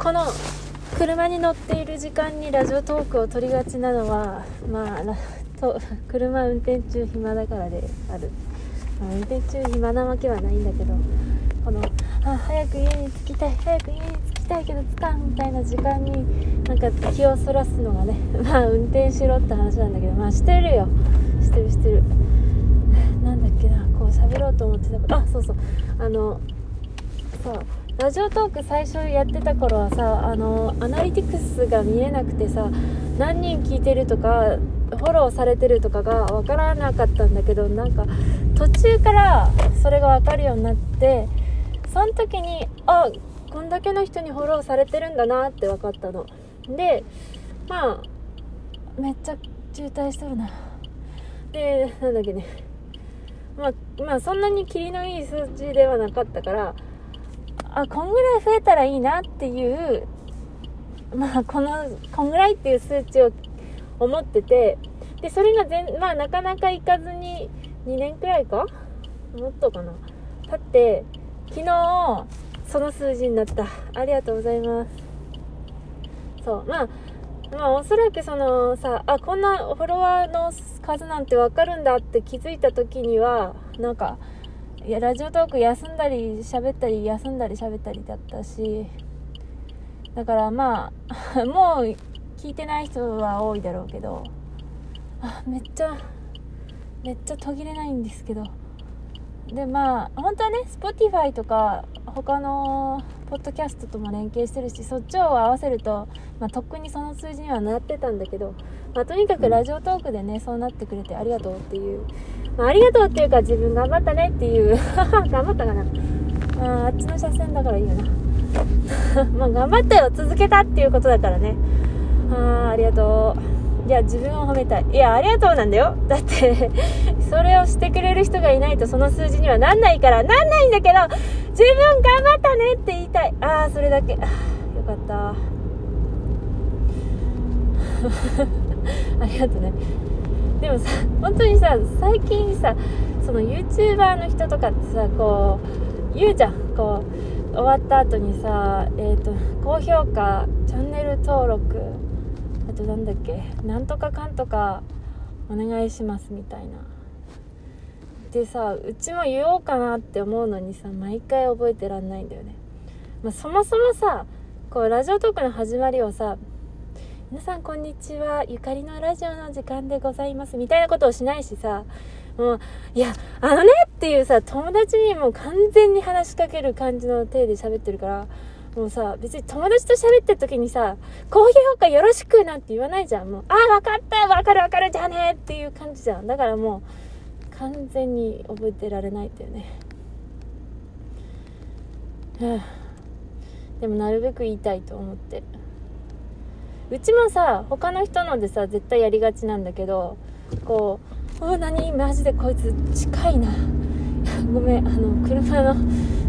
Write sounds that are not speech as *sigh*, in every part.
この車に乗っている時間にラジオトークを取りがちなのはまあと車運転中暇だからである、まあ、運転中暇なわけはないんだけどこのあ早く家に着きたい早く家に着きたいけど着かんみたいな時間になんか気をそらすのがね *laughs* まあ運転しろって話なんだけどまあしてるよ。してるしてる。なんだっけなこう喋ろうと思ってたこと。あそうそう。あのさラジオトーク最初やってた頃はさあのアナリティクスが見えなくてさ何人聞いてるとかフォローされてるとかが分からなかったんだけどなんか途中からそれが分かるようになってその時にあこんだけの人にフォローされてるんだなって分かったの。でまあめっちゃ渋滞しとるな。でなんだっけね。まあまあそんなに霧のいい数字ではなかったからあこんぐらい増えたらいいなっていうまあこのこんぐらいっていう数値を思っててでそれが全まあなかなかいかずに2年くらいか？もっとかな。経って昨日その数字になった。ありがとうございます。そうまあまあおそらくそのさあこんなフォロワーの数なんてわかるんだって気づいた時にはなんかいやラジオトーク休んだり喋ったり休んだり喋ったりだったしだからまあ *laughs* もう聞いてない人は多いだろうけどあめっちゃめっちゃ途切れないんですけど。でまあ本当はね Spotify とか他のポッドキャストとも連携してるしそっちを合わせると、まあ、とっくにその数字にはなってたんだけど、まあ、とにかくラジオトークでねそうなってくれてありがとうっていう、まあ、ありがとうっていうか自分頑張ったねっていう。*laughs* 頑張ったかな。ああっちの車線だからいいよな。*laughs* まあ頑張ったよ続けたっていうことだからね。ああありがとう。いや自分を褒めたい。いやありがとうなんだよ。だって *laughs* それをしてくれる人がいないとその数字にはなんないから。なんないんだけど自分頑張ったねって言いたい。ああそれだけ。よかった。ありがとうね。でもさ本当にさ最近さその YouTuber の人とかってさこう言うじゃん。こう終わった後にさえ、ー、と高評価チャンネル登録あとなんだっけなんとかかんとかお願いしますみたいな。でさうちも言おうかなって思うのにさ毎回覚えてらんないんだよね、まあ、そもそもさこうラジオトークの始まりをさ皆さんこんにちはゆかりのラジオの時間でございますみたいなことをしないしさもういやあのねっていうさ友達にもう完全に話しかける感じの体で喋ってるからもうさ、別に友達と喋ってる時にさ、高評価よろしくなんて言わないじゃん。もう、ああ、わかったわかるわかるじゃねっていう感じじゃん。だからもう、完全に覚えてられないんだよね。でもなるべく言いたいと思って。うちもさ、他の人のでさ、絶対やりがちなんだけど、こう、お何？マジでこいつ近いな。*laughs* ごめん、あの、車の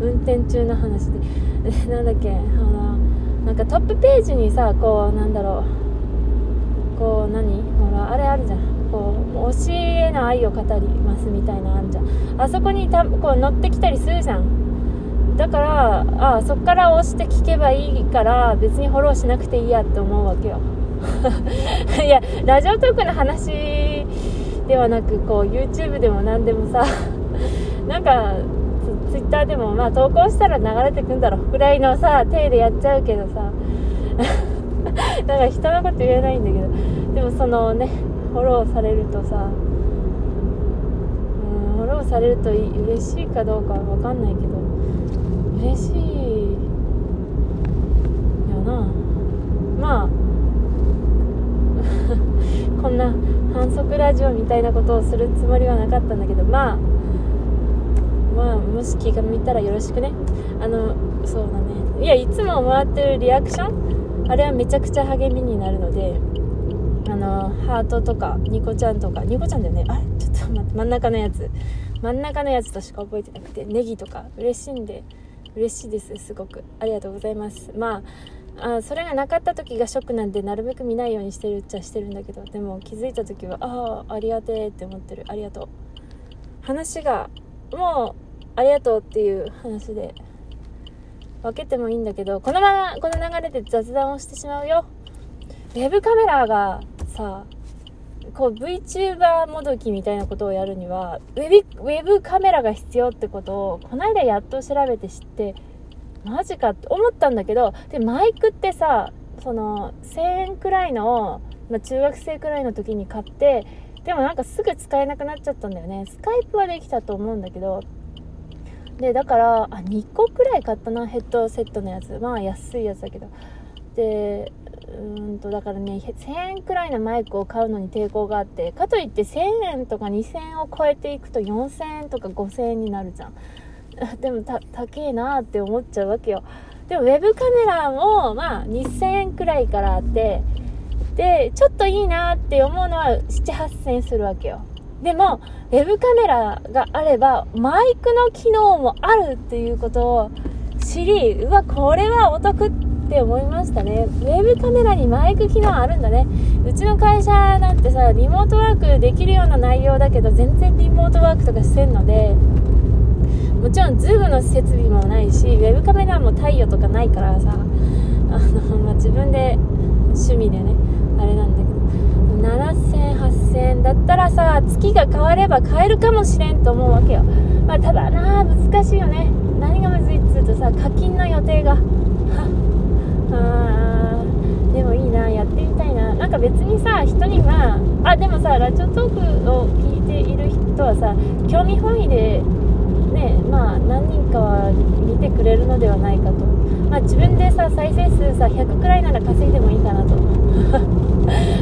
運転中の話で。*laughs* なんだっけあのなんかトップページにさこうなんだろう。こう何？ほらあれあるじゃん。こう教えの愛を語りますみたいなあんじゃん。あそこにたこう乗ってきたりするじゃん。だからあそっから押して聞けばいいから別にフォローしなくていいやって思うわけよ。*laughs* いやラジオトークの話ではなくこう YouTube でも何でもさ *laughs* なんかツイッターでもまあ投稿したら流れてくんだろぐらいのさ手でやっちゃうけどさ。*laughs* だから人のこと言えないんだけど。でもそのねフォローされるとさうんフォローされると嬉しいかどうかは分かんないけど。嬉しい。よな。まあ。*laughs* こんな反則ラジオみたいなことをするつもりはなかったんだけどまあ。まあもし気が向いたらよろしくね。あのそうだね。いやいつももらってるリアクション？あれはめちゃくちゃ励みになるのであのハートとかニコちゃんとかニコちゃんだよね？あれ？ちょっと待って真ん中のやつ。真ん中のやつとしか覚えてなくてネギとか嬉しいんで。嬉しいですすごく。ありがとうございます。まああそれがなかった時がショックなんでなるべく見ないようにしてるっちゃしてるんだけどでも気づいた時はああありがてえって思ってる。ありがとう。話がもうありがとうっていう話で分けてもいいんだけどこのままこの流れで雑談をしてしまうよ。ウェブカメラがさこう VTuber もどきみたいなことをやるにはウェブウェブカメラが必要ってことをこの間やっと調べて知ってマジかって思ったんだけどでマイクってさその1000円くらいの、まあ、中学生くらいの時に買ってでもなんかすぐ使えなくなっちゃったんだよね。スカイプはできたと思うんだけどでだからあ2個くらい買ったなヘッドセットのやつ。まあ安いやつだけど。でうんとだからね1000円くらいのマイクを買うのに抵抗があってかといって1000円とか2000円を超えていくと4000円とか5000円になるじゃん。*laughs* でもた高えなって思っちゃうわけよ。でもウェブカメラもまあ2000円くらいからあってでちょっといいなって思うのは78000円するわけよ。でもウェブカメラがあればマイクの機能もあるっていうことを知りうわこれはお得ってって思いましたねウェブカメラにマイク機能あるんだねうちの会社なんてさリモートワークできるような内容だけど全然リモートワークとかしてんのでもちろんズームの設備もないしウェブカメラも太陽とかないからさあの、まあ、自分で趣味でねあれなんだけど7000、8000円だったらさ、月が変われば買えるかもしれんと思うわけよ。まあ、ただな難しいよね。何がむずいっつうとさ、課金の予定が。でもいいな、やってみたいな。なんか別にさ、人には、あ、でもさ、ラジオトークを聞いている人はさ、興味本位で、ね、まあ、何人かは見てくれるのではないかと。まあ、自分でさ、再生数さ、100くらいなら稼いでもいいかなと。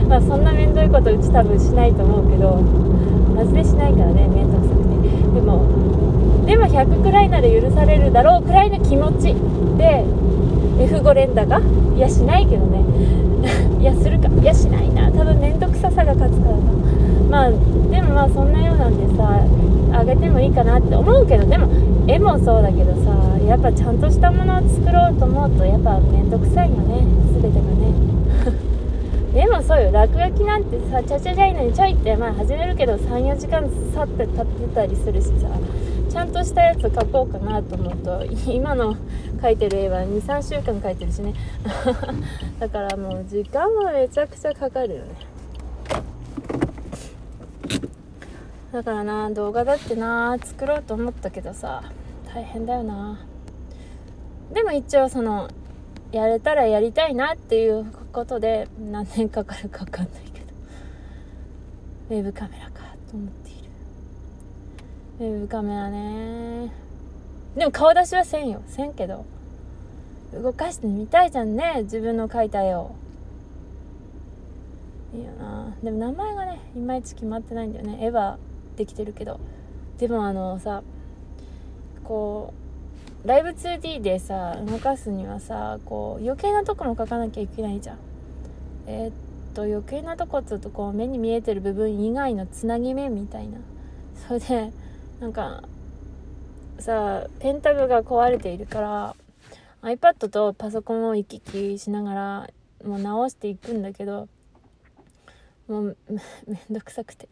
まあそんなめんどいことうち多分しないと思うけどマジでしないからね面倒くさくてでもでも100くらいなら許されるだろうくらいの気持ちで F5 連打がいやしないけどね。*laughs* いやするか。いやしないな。多分面倒くささが勝つからな。まあでもまあそんなようなんでさあげてもいいかなって思うけどでも絵もそうだけどさやっぱちゃんとしたものを作ろうと思うとやっぱ面倒くさいよね。全てがね。*laughs* でもそうよ。落書きなんてさちゃちゃちゃいのにちょいってまあ始めるけど34時間さって立ってたりするしさちゃんとしたやつ描こうかなと思うと今の描いてる絵は23週間描いてるしね。*laughs* だからもう時間はめちゃくちゃかかるよね。だからな動画だってな作ろうと思ったけどさ大変だよな。でも一応そのやれたらやりたいなっていうことで何年かかるか分かんないけど。ウェブカメラかと思っている。ウェブカメラね。でも顔出しはせんよ。せんけど。動かしてみたいじゃんね自分の描いた絵を。いいよな。でも名前がねいまいち決まってないんだよね。絵はできてるけど。でもあのさこうライブ 2D でさ動かすにはさこう余計なとこも描かなきゃいけないじゃん。えー、っと余計なとこっつうとこう目に見えてる部分以外のつなぎ目みたいな。それでなんかさペンタブが壊れているから iPad とパソコンを行き来しながらもう直していくんだけどもう *laughs* めんどくさくて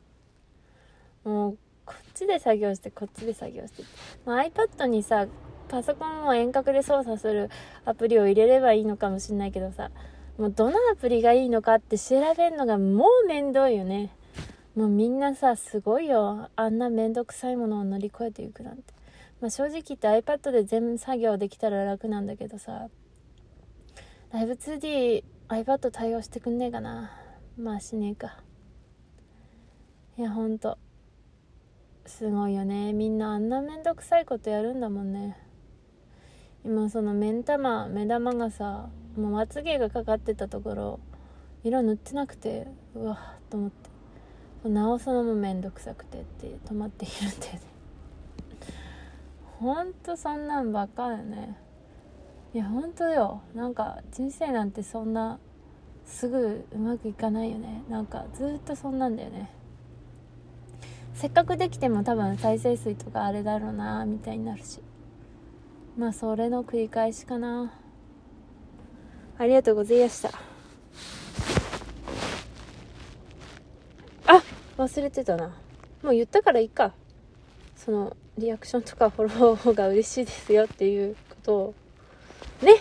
もうこっちで作業してこっちで作業して、まあ、iPad にさパソコンを遠隔で操作するアプリを入れればいいのかもしんないけどさ、もうどのアプリがいいのかって調べるのがもうめんどいよね。もうみんなさ、すごいよ。あんなめんどくさいものを乗り越えていくなんて。まあ、正直言って iPad で全部作業できたら楽なんだけどさ、ライブ 2D iPad 対応してくんねえかな。まあしねえか。いや、ほんと。すごいよね。みんなあんなめんどくさいことやるんだもんね。今その目ん玉目玉がさもうまつげがかかってたところ色塗ってなくてうわっと思って直すのもめんどくさくてって止まっているんだよねほんとそんなんばっかだよね。いやほんとよ。なんか人生なんてそんなすぐうまくいかないよね。なんかずっとそんなんだよね。せっかくできても多分再生数とかあれだろうなみたいになるし。まあそれの繰り返しかな。ありがとうございました。あ忘れてたな。もう言ったからいいか。そのリアクションとかフォローが嬉しいですよっていうことをね